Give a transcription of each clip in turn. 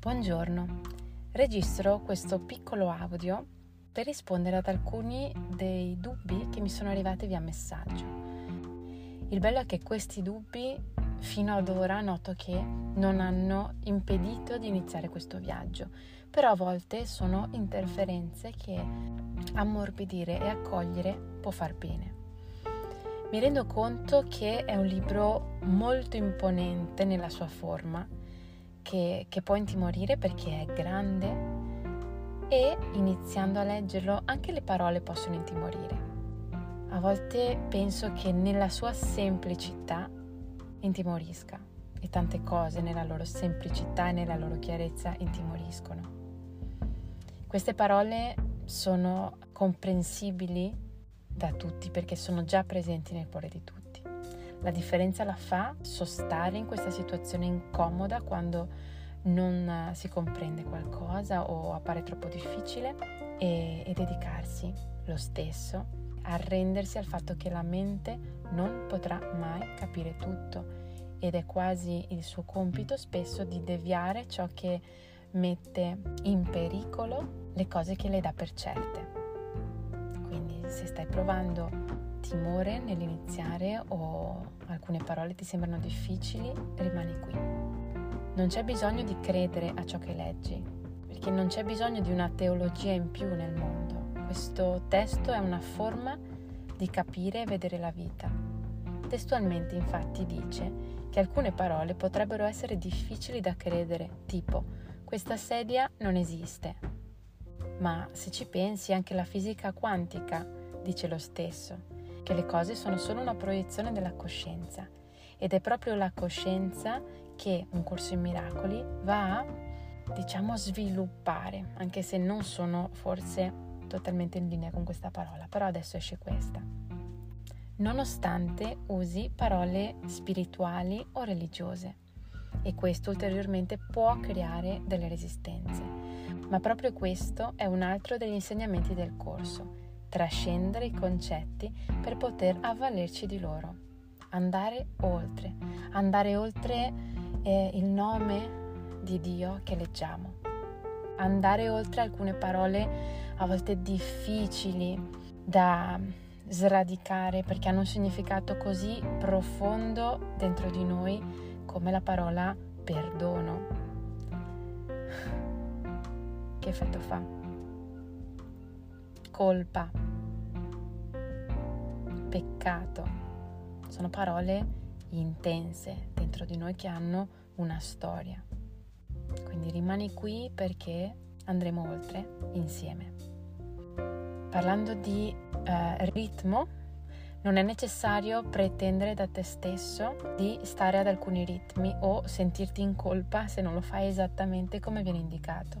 Buongiorno, registro questo piccolo audio per rispondere ad alcuni dei dubbi che mi sono arrivati via messaggio. Il bello è che questi dubbi fino ad ora noto che non hanno impedito di iniziare questo viaggio, però a volte sono interferenze che ammorbidire e accogliere può far bene. Mi rendo conto che è un libro molto imponente nella sua forma, che, che può intimorire perché è grande e iniziando a leggerlo anche le parole possono intimorire. A volte penso che nella sua semplicità intimorisca e tante cose nella loro semplicità e nella loro chiarezza intimoriscono. Queste parole sono comprensibili da tutti perché sono già presenti nel cuore di tutti. La differenza la fa sostare in questa situazione incomoda quando non si comprende qualcosa o appare troppo difficile e, e dedicarsi lo stesso arrendersi al fatto che la mente non potrà mai capire tutto ed è quasi il suo compito spesso di deviare ciò che mette in pericolo le cose che le dà per certe. Quindi se stai provando timore nell'iniziare o alcune parole ti sembrano difficili, rimani qui. Non c'è bisogno di credere a ciò che leggi, perché non c'è bisogno di una teologia in più nel mondo. Questo testo è una forma di capire e vedere la vita. Testualmente infatti dice che alcune parole potrebbero essere difficili da credere, tipo questa sedia non esiste. Ma se ci pensi anche la fisica quantica dice lo stesso, che le cose sono solo una proiezione della coscienza ed è proprio la coscienza che un corso in miracoli va a, diciamo, sviluppare, anche se non sono forse totalmente in linea con questa parola, però adesso esce questa nonostante usi parole spirituali o religiose e questo ulteriormente può creare delle resistenze. Ma proprio questo è un altro degli insegnamenti del corso, trascendere i concetti per poter avvalerci di loro, andare oltre, andare oltre eh, il nome di Dio che leggiamo, andare oltre alcune parole a volte difficili da sradicare perché hanno un significato così profondo dentro di noi come la parola perdono. Che effetto fa? Colpa, peccato, sono parole intense dentro di noi che hanno una storia. Quindi rimani qui perché andremo oltre insieme. Parlando di eh, ritmo, non è necessario pretendere da te stesso di stare ad alcuni ritmi o sentirti in colpa se non lo fai esattamente come viene indicato.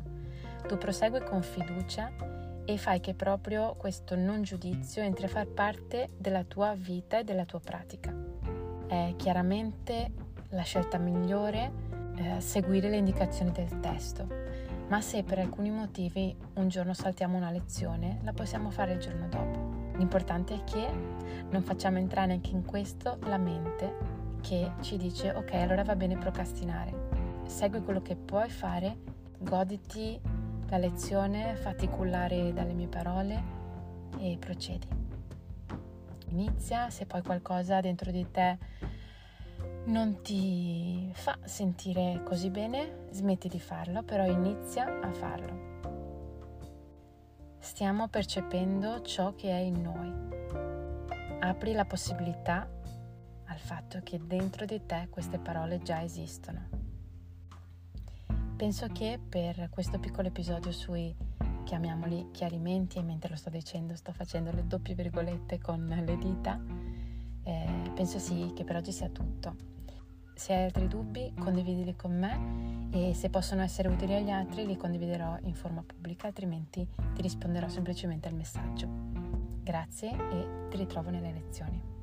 Tu prosegui con fiducia e fai che proprio questo non giudizio entri a far parte della tua vita e della tua pratica. È chiaramente la scelta migliore eh, seguire le indicazioni del testo ma se per alcuni motivi un giorno saltiamo una lezione, la possiamo fare il giorno dopo. L'importante è che non facciamo entrare anche in questo la mente che ci dice ok, allora va bene procrastinare. Segui quello che puoi fare, goditi la lezione, fatti cullare dalle mie parole e procedi. Inizia, se poi qualcosa dentro di te non ti fa sentire così bene, smetti di farlo, però inizia a farlo. Stiamo percependo ciò che è in noi. Apri la possibilità al fatto che dentro di te queste parole già esistono. Penso che per questo piccolo episodio sui, chiamiamoli chiarimenti, e mentre lo sto dicendo sto facendo le doppie virgolette con le dita, eh, penso sì che per oggi sia tutto. Se hai altri dubbi condividili con me e se possono essere utili agli altri li condividerò in forma pubblica, altrimenti ti risponderò semplicemente al messaggio. Grazie e ti ritrovo nelle lezioni.